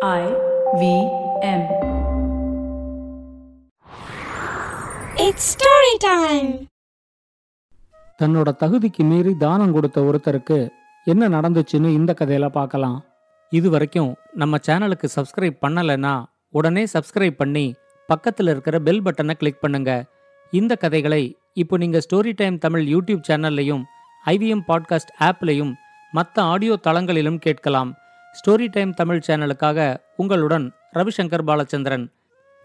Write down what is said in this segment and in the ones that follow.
I V M. It's story time. தன்னோட தகுதிக்கு மீறி தானம் கொடுத்த ஒருத்தருக்கு என்ன நடந்துச்சுன்னு இந்த கதையில பார்க்கலாம் இது வரைக்கும் நம்ம சேனலுக்கு சப்ஸ்கிரைப் பண்ணலைன்னா உடனே சப்ஸ்கிரைப் பண்ணி பக்கத்தில் இருக்கிற பெல் பட்டனை கிளிக் பண்ணுங்க இந்த கதைகளை இப்போ நீங்க ஸ்டோரி டைம் தமிழ் யூடியூப் சேனல்லையும் ஐவிஎம் பாட்காஸ்ட் ஆப்லையும் மற்ற ஆடியோ தளங்களிலும் கேட்கலாம் ஸ்டோரி டைம் தமிழ் சேனலுக்காக உங்களுடன் ரவிசங்கர் பாலச்சந்திரன்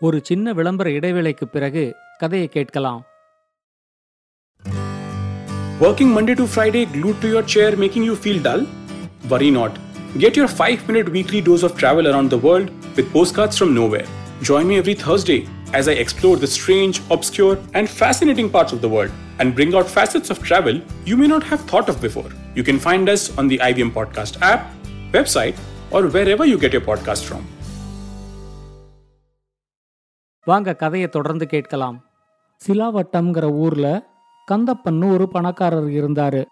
ஒரு சின்ன விளம்பர இடைவேளைக்கு பிறகு கதையை கேட்கலாம் Working Monday to Friday glued to your chair making you feel dull? Worry not. Get your 5 minute weekly dose of travel around the world with postcards from nowhere. Join me every Thursday as I explore the strange, obscure, and fascinating parts of the world and bring out facets of travel you may not have thought of before. You can find us on the IBM Podcast app, website, or wherever you get your podcast from. வாங்க கதையை தொடர்ந்து கேட்கலாம். சிலாவட்டம்ங்கிற ஊர்ல கந்தப்பன்னு ஒரு பணக்காரர் இருந்தாரு.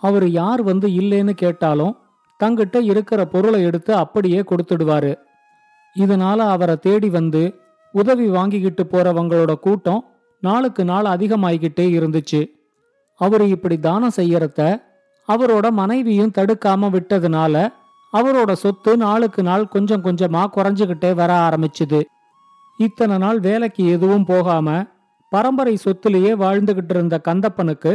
அவர் யார் வந்து இல்லைன்னு கேட்டாலும் தங்கிட்ட இருக்கிற பொருளை எடுத்து அப்படியே கொடுத்துடுவாரு. இதனால அவரை தேடி வந்து உதவி வாங்கிக்கிட்டு போறவங்களோட கூட்டம் நாளுக்கு நாள் அதிகமாகிக்கிட்டே இருந்துச்சு. அவர் இப்படி தானம் செய்யறத அவரோட மனைவியும் தடுக்காம விட்டதுனால அவரோட சொத்து நாளுக்கு நாள் கொஞ்சம் கொஞ்சமா குறைஞ்சுகிட்டே வர ஆரம்பிச்சுது. இத்தனை நாள் வேலைக்கு எதுவும் போகாம பரம்பரை சொத்துலேயே வாழ்ந்துகிட்டு இருந்த கந்தப்பனுக்கு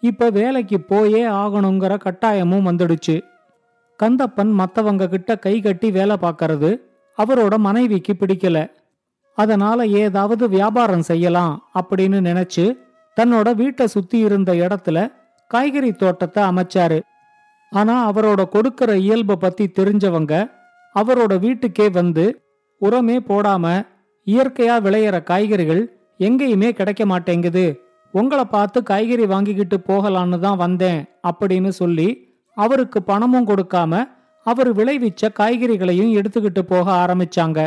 இப்ப வேலைக்கு போயே ஆகணுங்கிற கட்டாயமும் வந்துடுச்சு. கந்தப்பன் மத்தவங்க கிட்ட கை கட்டி வேலை பார்க்கறது அவரோட மனைவிக்கு பிடிக்கல. அதனால ஏதாவது வியாபாரம் செய்யலாம் அப்படின்னு நினைச்சு தன்னோட வீட்டை சுத்தி இருந்த இடத்துல காய்கறி தோட்டத்தை அமைச்சாரு. ஆனா அவரோட கொடுக்கற இயல்பை பத்தி தெரிஞ்சவங்க அவரோட வீட்டுக்கே வந்து உரமே போடாம இயற்கையா விளையிற காய்கறிகள் எங்கேயுமே கிடைக்க மாட்டேங்குது. உங்களை பார்த்து காய்கறி வாங்கிக்கிட்டு போகலான்னு தான் வந்தேன் அப்படின்னு சொல்லி அவருக்கு பணமும் கொடுக்காம அவர் விளைவிச்ச காய்கறிகளையும் எடுத்துக்கிட்டு போக ஆரம்பிச்சாங்க.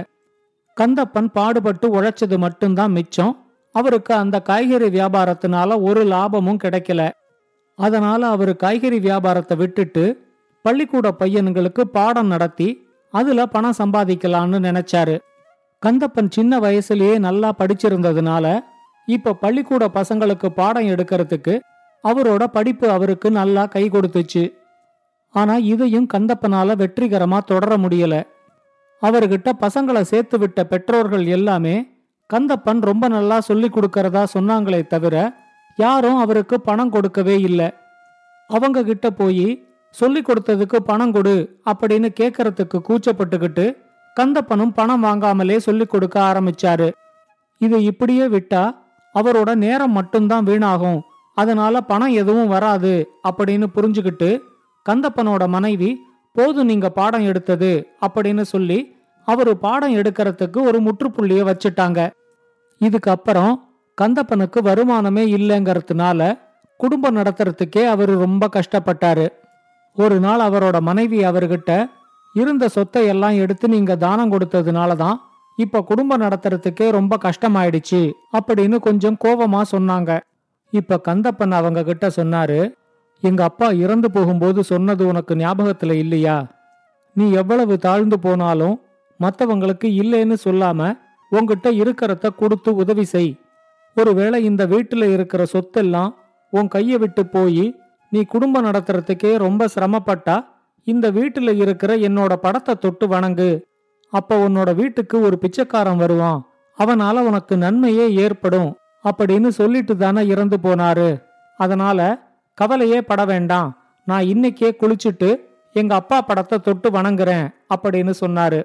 கந்தப்பன் பாடுபட்டு உழைச்சது மட்டும்தான் மிச்சம். அவருக்கு அந்த காய்கறி வியாபாரத்தினால ஒரு லாபமும் கிடைக்கல. அதனால அவர் காய்கறி வியாபாரத்தை விட்டுட்டு பள்ளிக்கூட பையனுங்களுக்கு பாடம் நடத்தி அதுல பணம் சம்பாதிக்கலாம்னு நினைச்சாரு. கந்தப்பன் சின்ன வயசுலயே நல்லா படிச்சிருந்ததுனால இப்ப பள்ளிக்கூட பசங்களுக்கு பாடம் எடுக்கிறதுக்கு அவரோட படிப்பு அவருக்கு நல்லா கை கொடுத்துச்சு. ஆனா இதையும் கந்தப்பனால வெற்றிகரமா தொடர முடியல. அவர்கிட்ட பசங்களை சேர்த்து விட்ட பெற்றோர்கள் எல்லாமே கந்தப்பன் ரொம்ப நல்லா சொல்லி கொடுக்கறதா சொன்னாங்களே தவிர யாரும் அவருக்கு பணம் கொடுக்கவே இல்லை. அவங்க கிட்ட போய் சொல்லி கொடுத்ததுக்கு பணம் கொடு அப்படின்னு கேட்கறதுக்கு கூச்சப்பட்டுக்கிட்டு கந்தப்பனும் பணம் வாங்காமலே சொல்லி கொடுக்க ஆரம்பிச்சாரு. இது இப்படியே விட்டா அவரோட நேரம் மட்டும்தான் வீணாகும். அதனால பணம் எதுவும் வராது அப்படின்னு புரிஞ்சுக்கிட்டு கந்தப்பனோட மனைவி போதும் நீங்க பாடம் எடுத்தது அப்படின்னு சொல்லி அவரு பாடம் எடுக்கிறதுக்கு ஒரு முற்றுப்புள்ளிய வச்சுட்டாங்க. இதுக்கப்புறம் கந்தப்பனுக்கு வருமானமே இல்லைங்கிறதுனால குடும்பம் நடத்துறதுக்கே அவரு ரொம்ப கஷ்டப்பட்டாரு. ஒரு நாள் அவரோட மனைவி அவர்கிட்ட இருந்த சொத்தை எல்லாம் எடுத்து நீங்க தானம் கொடுத்ததுனால தான் இப்ப குடும்பம் நடத்துறதுக்கே ரொம்ப கஷ்டமாயிடுச்சு அப்படின்னு கொஞ்சம் கோபமா சொன்னாங்க. இப்ப கந்தப்பன் அவங்க கிட்ட சொன்னாரு எங்க அப்பா இறந்து போகும்போது சொன்னது உனக்கு ஞாபகத்துல இல்லையா? நீ எவ்வளவு தாழ்ந்து போனாலும் மற்றவங்களுக்கு இல்லைன்னு சொல்லாம உங்ககிட்ட இருக்கிறத கொடுத்து உதவி செய். ஒருவேளை இந்த வீட்டுல இருக்கிற சொத்தெல்லாம் உன் கைய விட்டு போய் நீ குடும்பம் நடத்துறதுக்கே ரொம்ப சிரமப்பட்டா இந்த வீட்டுல இருக்கிற என்னோட படத்தை தொட்டு வணங்கு. அப்ப உன்னோட வீட்டுக்கு ஒரு பிச்சைக்காரன் வருவான். அவனால உனக்கு நன்மையே ஏற்படும் அப்படின்னு சொல்லிட்டு தானே இறந்து போனாரு. அதனால கவலையே பட வேண்டாம். நான் இன்னைக்கே குளிச்சுட்டு எங்க அப்பா படத்தை தொட்டு வணங்குறேன் அப்படின்னு சொன்னாரு.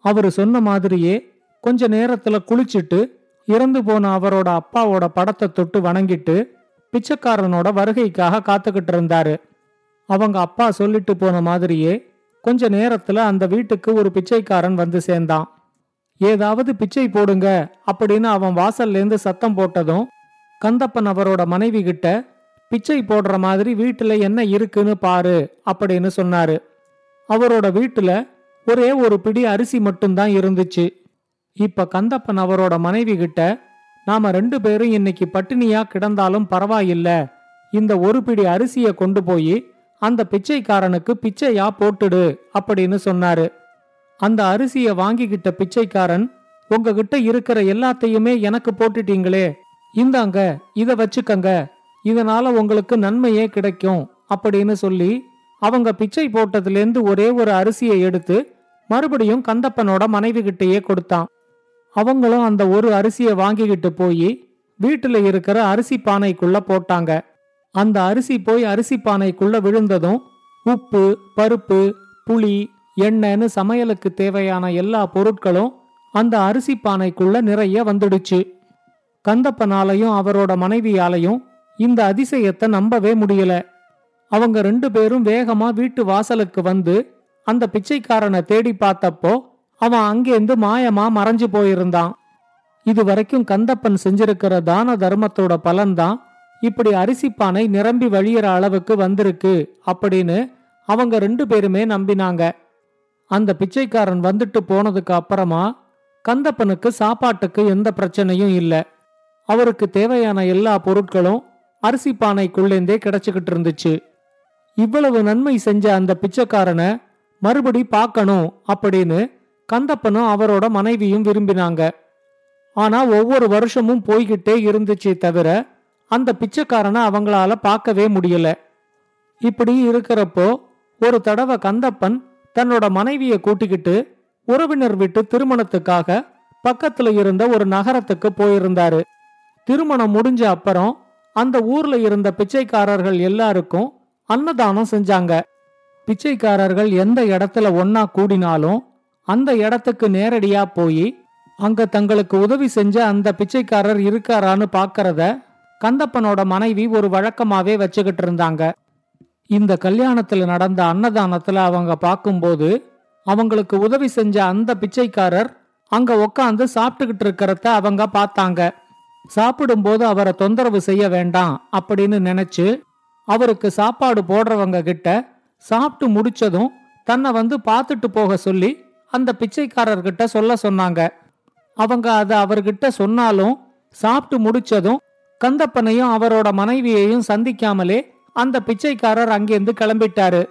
அவரு சொன்ன மாதிரியே கொஞ்ச நேரத்துல குளிச்சுட்டு இறந்து போன அவரோட அப்பாவோட படத்தை தொட்டு வணங்கிட்டு பிச்சைக்காரனோட வருகைக்காக காத்துக்கிட்டு இருந்தாரு. அவங்க அப்பா சொல்லிட்டு போன மாதிரியே கொஞ்ச நேரத்துல அந்த வீட்டுக்கு ஒரு பிச்சைக்காரன் வந்து சேர்ந்தான். ஏதாவது பிச்சை போடுங்க அப்படின்னு அவன் வாசல்லேருந்து சத்தம் போட்டதும் கந்தப்பன் அவரோட மனைவி கிட்ட பிச்சை போடுற மாதிரி வீட்டுல என்ன இருக்குன்னு பாரு அப்படின்னு சொன்னாரு. அவரோட வீட்டுல ஒரே ஒரு பிடி அரிசி மட்டும்தான் இருந்துச்சு. இப்ப கந்தப்பன் அவரோட மனைவி கிட்ட நாம ரெண்டு பேரும் இன்னைக்கு பட்டினியா கிடந்தாலும் பரவாயில்ல. இந்த ஒரு பிடி அரிசிய கொண்டு போய் அந்த பிச்சைக்காரனுக்கு பிச்சையா போட்டுடு அப்படின்னு சொன்னாரு. அந்த அரிசிய வாங்கிக்கிட்ட பிச்சைக்காரன் உங்ககிட்ட இருக்கிற எல்லாத்தையுமே எனக்கு போட்டுட்டீங்களே. இந்தாங்க இத வச்சுக்கங்க. இதனால உங்களுக்கு நன்மையே கிடைக்கும் அப்படின்னு சொல்லி அவங்க பிச்சை போட்டதுலேருந்து ஒரே ஒரு அரிசியை எடுத்து மறுபடியும் கந்தப்பனோட மனைவி கிட்டேயே கொடுத்தான். அவங்களும் அந்த ஒரு அரிசியை வாங்கிக்கிட்டு போய் வீட்டுல இருக்கிற அரிசி பானைக்குள்ள போட்டாங்க. அந்த அரிசி போய் அரிசி பானைக்குள்ள விழுந்ததும் உப்பு பருப்பு புளி எண்ணெய்னு சமையலுக்கு தேவையான எல்லா பொருட்களும் அந்த அரிசி பானைக்குள்ள நிறைய வந்துடுச்சு. கந்தப்பனாலையும் அவரோட மனைவியாலையும் இந்த அதிசயத்தை நம்பவே முடியல. அவங்க ரெண்டு பேரும் வேகமா வீட்டு வாசலுக்கு வந்து அந்த பிச்சைக்காரனை தேடி பார்த்தப்போ அவன் அங்கேருந்து மாயமா மறைஞ்சு போயிருந்தான். இது வரைக்கும் கந்தப்பன் செஞ்சிருக்கிற தான தர்மத்தோட பலன்தான் இப்படி அரிசிப்பானை நிரம்பி வழியிற அளவுக்கு வந்திருக்கு அப்படின்னு அவங்க ரெண்டு பேருமே நம்பினாங்க. அந்த பிச்சைக்காரன் வந்துட்டு போனதுக்கு அப்புறமா கந்தப்பனுக்கு சாப்பாட்டுக்கு எந்த பிரச்சனையும் இல்லை. அவருக்கு தேவையான எல்லா பொருட்களும் அரிசி பானைக்குள்ளேந்தே கிடைச்சுக்கிட்டு இருந்துச்சு. இவ்வளவு நன்மை செஞ்ச அந்த பிச்சைக்காரனை மறுபடி பார்க்கணும் அப்படின்னு கந்தப்பனும் அவரோட மனைவியும் விரும்பினாங்க. ஆனா ஒவ்வொரு வருஷமும் போய்கிட்டே இருந்துச்சே தவிர அந்த பிச்சைக்காரனை அவங்களால பார்க்கவே முடியல. இப்படி இருக்கிறப்போ ஒரு தடவை கந்தப்பன் தன்னோட மனைவிய கூட்டிக்கிட்டு உறவினர் விட்டு திருமணத்துக்காக பக்கத்துல இருந்த ஒரு நகரத்துக்கு போயிருந்தாரு. திருமணம் முடிஞ்ச அப்புறம் அந்த ஊர்ல இருந்த பிச்சைக்காரர்கள் எல்லாருக்கும் அன்னதானம் செஞ்சாங்க. பிச்சைக்காரர்கள் எந்த இடத்துல ஒன்னா கூடினாலும் அந்த இடத்துக்கு நேரடியா போய் அங்க தங்களுக்கு உதவி செஞ்ச அந்த பிச்சைக்காரர் இருக்காரான்னு பாக்கறத கந்தப்பனோட மனைவி ஒரு வழக்கமாவே வச்சுக்கிட்டு இருந்தாங்க. இந்த கல்யாணத்துல நடந்த அன்னதானத்துல அவங்க பார்க்கும்போது அவங்களுக்கு உதவி செஞ்ச அந்த பிச்சைக்காரர் அங்க உக்காந்து சாப்பிட்டுக்கிட்டு இருக்கிறத அவங்க பார்த்தாங்க. சாப்பிடும்போது அவரை தொந்தரவு செய்ய வேண்டாம் அப்படின்னு நினைச்சு அவருக்கு சாப்பாடு போடுறவங்க கிட்ட சாப்பிட்டு முடிச்சதும் தன்னை வந்து பார்த்துட்டு போக சொல்லி அந்த பிச்சைக்காரர்கிட்ட சொல்ல சொன்னாங்க. அவங்க அதை அவர்கிட்ட சொன்னாலும் சாப்பிட்டு முடிச்சதும் கந்தப்பனையும் அவரோட மனைவியையும் சந்திக்காமலே அந்த பிச்சைக்காரர் அங்கேருந்து கிளம்பிட்டாரு.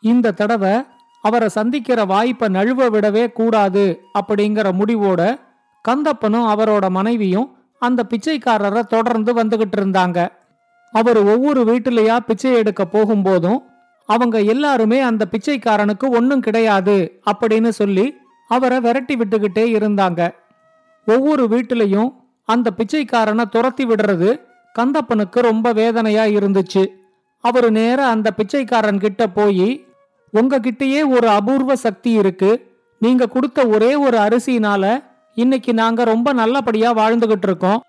இந்த தடவை அவரை சந்திக்கிற வாய்ப்பை நழுவ விடவே கூடாது அப்படிங்கிற முடிவோட கந்தப்பனும் அவரோட மனைவியும் அந்த பிச்சைக்காரரை தொடர்ந்து வந்துகிட்டு இருந்தாங்க. அவர் ஒவ்வொரு வீட்டிலையா பிச்சை எடுக்க போகும்போதும் அவங்க எல்லாருமே அந்த பிச்சைக்காரனுக்கு ஒன்னும் கிடையாது அப்படின்னு சொல்லி அவரை விரட்டி விட்டுக்கிட்டே இருந்தாங்க. ஒவ்வொரு வீட்டிலையும் அந்த பிச்சைக்காரனை துரத்தி விடுறது கந்தப்பனுக்கு ரொம்ப வேதனையா இருந்துச்சு. அவரு நேர அந்த பிச்சைக்காரன் கிட்ட போய் உங்ககிட்டயே ஒரு அபூர்வ சக்தி இருக்கு. நீங்க கொடுத்த ஒரே ஒரு அரிசினால இன்னைக்கு நாங்க ரொம்ப நல்லபடியா வாழ்ந்துகிட்டு இருக்கோம்.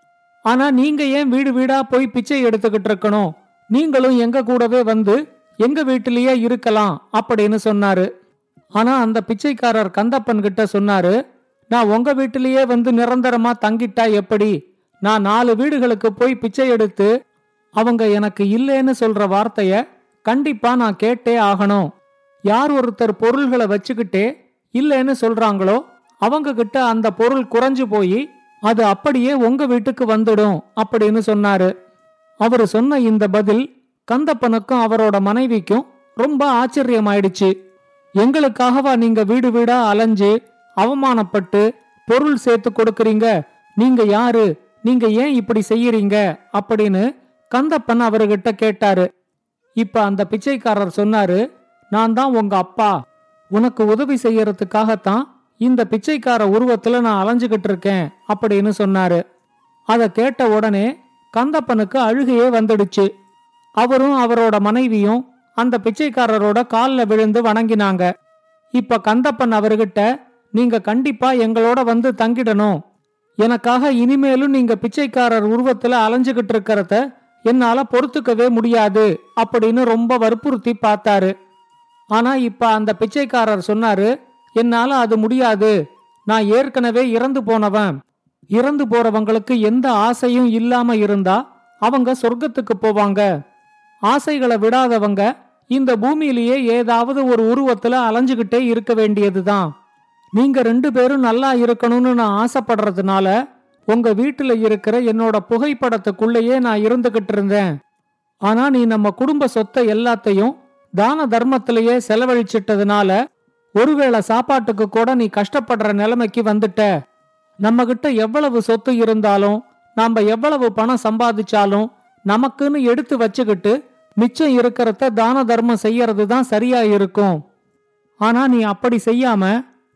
ஆனா நீங்க ஏன் வீடு வீடா போய் பிச்சை எடுத்துக்கிட்டு இருக்கணும்? நீங்களும் எங்க கூடவே வந்து எங்க வீட்டிலேயே இருக்கலாம் அப்படின்னு சொன்னாரு. ஆனா அந்த பிச்சைக்காரர் கந்தப்பன் கிட்ட சொன்னாரு நான் உங்க வீட்டிலேயே வந்து நிரந்தரமா தங்கிட்டா எப்படி? நான் நாலு வீடுகளுக்கு போய் பிச்சை எடுத்து அவங்க எனக்கு இல்லைன்னு சொல்ற வார்த்தைய கண்டிப்பா நான் கேட்டே ஆகணும். யார் ஒருத்தர் பொருள்களை வச்சுக்கிட்டே இல்லைன்னு சொல்றாங்களோ அவங்க கிட்ட அந்த பொருள் குறைஞ்சு போய் அது அப்படியே உங்க வீட்டுக்கு வந்துடும் அப்படின்னு சொன்னாரு. அவரு சொன்ன இந்த பதில் கந்தப்பனுக்கும் அவரோட மனைவிக்கும் ரொம்ப ஆச்சரியமாயிடுச்சு. எங்களுக்காகவா நீங்க வீடு வீடா அலைஞ்சு அவமானப்பட்டு பொருள் சேர்த்து கொடுக்கறீங்க? நீங்க யாரு? நீங்க ஏன் இப்படி செய்யறீங்க? அப்படின்னு கந்தப்பன் அவர்கிட்ட கேட்டாரு. இப்ப அந்த பிச்சைக்காரர் சொன்னாரு நான் தான் உங்க அப்பா. உனக்கு உதவி செய்யறதுக்காகத்தான் இந்த பிச்சைக்கார உருவத்துல நான் அலைஞ்சுகிட்டு இருக்கேன் அப்படின்னு சொன்னாரு. அதை கேட்ட உடனே கந்தப்பனுக்கு அழுகையே வந்துடுச்சு. அவரும் அவரோட மனைவியும் அந்த பிச்சைக்காரரோட காலில் விழுந்து வணங்கினாங்க. இப்ப கந்தப்பன் அவர்கிட்ட நீங்க கண்டிப்பா எங்களோட வந்து தங்கிடணும். எனக்காக இனிமேலும் நீங்க பிச்சைக்காரர் உருவத்துல அலைஞ்சுகிட்டு இருக்கிறத என்னால பொறுத்துக்கவே முடியாது அப்படின்னு ரொம்ப வற்புறுத்தி பார்த்தாரு. ஆனா இப்ப அந்த பிச்சைக்காரர் சொன்னாரு என்னால அது முடியாது. நான் ஏற்கனவே இறந்து போனவன். இறந்து போறவங்களுக்கு எந்த ஆசையும் இல்லாம இருந்தா அவங்க சொர்க்கத்துக்கு போவாங்க. ஆசைகளை விடாதவங்க இந்த பூமியிலேயே ஏதாவது ஒரு உருவத்துல அலைஞ்சுகிட்டே இருக்க வேண்டியதுதான். நீங்க ரெண்டு பேரும் நல்லா இருக்கணும்னு நான் ஆசைப்படுறதுனால உங்க வீட்டுல இருக்கிற என்னோட புகைப்படத்துக்குள்ளேயே நான் இருந்துகிட்டு இருந்தேன். ஆனா நீ நம்ம குடும்ப சொத்தை எல்லாத்தையும் தான தர்மத்திலேயே செலவழிச்சிட்டதுனால ஒருவேளை சாப்பாட்டுக்கு கூட நீ கஷ்டப்படுற நிலைமைக்கு வந்துட்ட. நம்ம கிட்ட எவ்வளவு சொத்து இருந்தாலும் நாம எவ்வளவு பணம் சம்பாதிச்சாலும் நமக்குன்னு எடுத்து வச்சுக்கிட்டு மிச்சம் இருக்கிறத தான தர்மம் செய்யறது தான் சரியா இருக்கும். ஆனா நீ அப்படி செய்யாம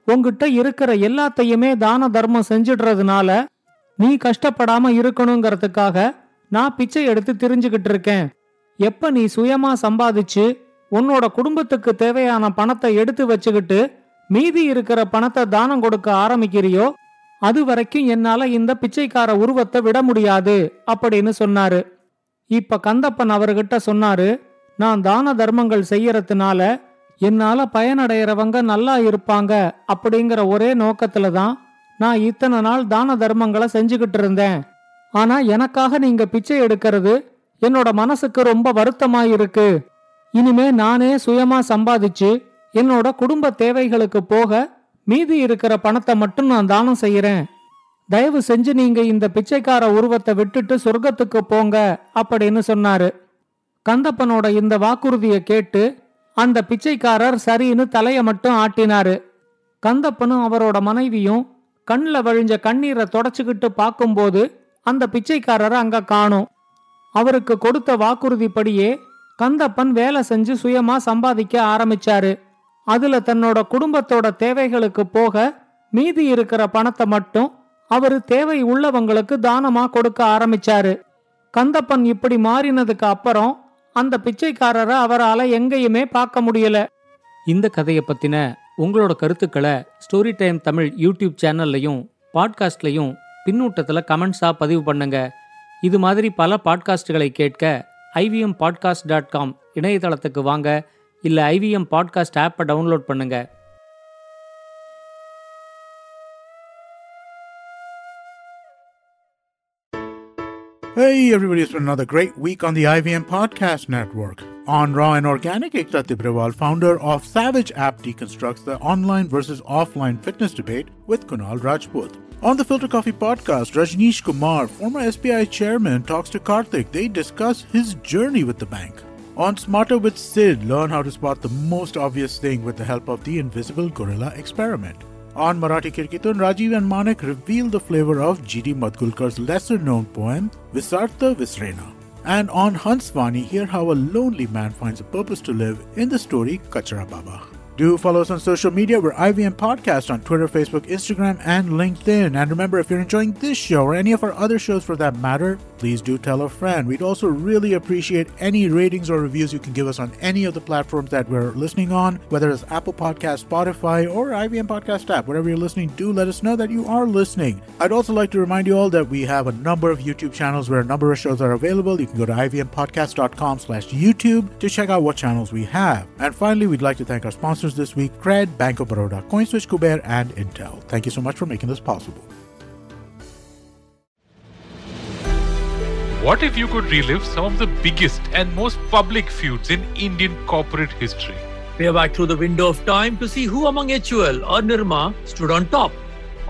உங்ககிட்ட இருக்கிற எல்லாத்தையுமே தான தர்மம் செஞ்சிடுறதுனால நீ கஷ்டப்படாம இருக்கணுங்கிறதுக்காக நான் பிச்சை எடுத்து தெரிஞ்சுக்கிட்டு இருக்கேன். எப்ப நீ சுயமா சம்பாதிச்சு உன்னோட குடும்பத்துக்கு தேவையான பணத்தை எடுத்து வச்சுக்கிட்டு மீதி இருக்கிற பணத்தை தானம் கொடுக்க ஆரம்பிக்கிறியோ அது வரைக்கும் என்னால இந்த பிச்சைக்கார உருவத்தை விட முடியாது அப்படின்னு சொன்னாரு. இப்ப கந்தப்பன் அவர்கிட்ட சொன்னாரு நான் தான தர்மங்கள் செய்யறதுனால என்னால பயனடைகிறவங்க நல்லா இருப்பாங்க அப்படிங்கிற ஒரே நோக்கத்துல தான் நான் இத்தனை நாள் தான தர்மங்களை செஞ்சுக்கிட்டு இருந்தேன். ஆனா எனக்காக நீங்க பிச்சை எடுக்கிறது என்னோட மனசுக்கு ரொம்ப வருத்தமாயிருக்கு. இனிமே நானே சுயமா சம்பாதிச்சு என்னோட குடும்ப தேவைகளுக்கு போக மீதி இருக்கிற பணத்தை மட்டும் நான் தானம் செய்யறேன். தயவு செஞ்சு நீங்க இந்த பிச்சைக்கார உருவத்தை விட்டுட்டு சொர்க்கத்துக்கு போங்க அப்படின்னு சொன்னாரு. கந்தப்பனோட இந்த வாக்குறுதியை கேட்டு அந்த பிச்சைக்காரர் சரின்னு தலைய மட்டும் ஆட்டினாரு. கந்தப்பனும் அவரோட மனைவியும் கண்ணில் வழிஞ்ச கண்ணீரை தொடச்சிக்கிட்டு பார்க்கும்போது அந்த பிச்சைக்காரரை அங்க காணும். அவருக்கு கொடுத்த வாக்குறுதிப்படியே கந்தப்பன் வேலை செஞ்சு சுயமா சம்பாதிக்க ஆரம்பிச்சாரு. அதுல தன்னோட குடும்பத்தோட தேவைகளுக்கு போக மீதி இருக்கிற பணத்தை மட்டும் அவரு தேவை உள்ளவங்களுக்கு தானமா கொடுக்க ஆரம்பிச்சாரு. கந்தப்பன் இப்படி மாறினதுக்கு அப்புறம் அந்த பிச்சைக்காரரை அவரால எங்கேயுமே பார்க்க முடியல. இந்த கதையை பத்தின உங்களோட கருத்துக்களை ஸ்டோரி டைம் தமிழ் யூடியூப் சேனல்லையும் பாட்காஸ்ட்லையும் பின்னூட்டத்தில் கமெண்ட்ஸா பதிவு பண்ணுங்க. இது மாதிரி பல பாட்காஸ்டுகளை கேட்க ஐவிஎம் பாட்காஸ்ட் டாட் காம் இணையதளத்துக்கு வாங்க. இல்லை ஐவிஎம் பாட்காஸ்ட் ஆப்பை டவுன்லோட் பண்ணுங்கள் Hey everybody, it's been another great week on the IVM Podcast Network. On Raw and Organic, Ekta Tibrawal, founder of Savage App, deconstructs the online versus offline fitness debate with Kunal Rajput. On the Filter Coffee podcast, Rajneesh Kumar, former SBI chairman, talks to Karthik. They discuss his journey with the bank. On Smarter with Sid, learn how to spot the most obvious thing with the help of the invisible gorilla experiment. On Marathi Kirkitun, Rajiv and Manik reveal the flavor of G.D. Madgulkar's lesser known poem, Visartha Visrena. And on Hansvani, hear how a lonely man finds a purpose to live in the story Kachara Baba. Do follow us on social media. We're IVM Podcast on Twitter, Facebook, Instagram, and LinkedIn. And remember, if you're enjoying this show or any of our other shows for that matter, please do tell a friend. We'd also really appreciate any ratings or reviews you can give us on any of the platforms that we're listening on, whether it's Apple Podcast, Spotify, or IVM Podcast app. Wherever you're listening, do let us know that you are listening. I'd also like to remind you all that we have a number of YouTube channels where a number of shows are available. You can go to ivmpodcast.com slash YouTube to check out what channels we have. And finally, we'd like to thank our sponsors this week, Cred, Bank of Baroda, CoinSwitch, Kuber, and Intel. Thank you so much for making this possible. What if you could relive some of the biggest and most public feuds in Indian corporate history? Peer back through the window of time to see who among HUL or Nirma stood on top.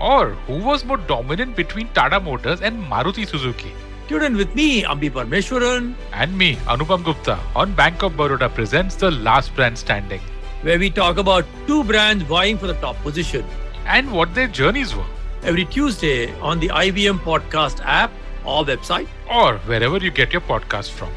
Or who was more dominant between Tata Motors and Maruti Suzuki? Tune in with me, Ambi Parmeshwaran, And me, Anupam Gupta, on Bank of Baroda presents The Last Brand Standing where we talk about two brands vying for the top position. and what their journeys were, Every Tuesday on the IBM Podcast app or website. or wherever you get your podcast from.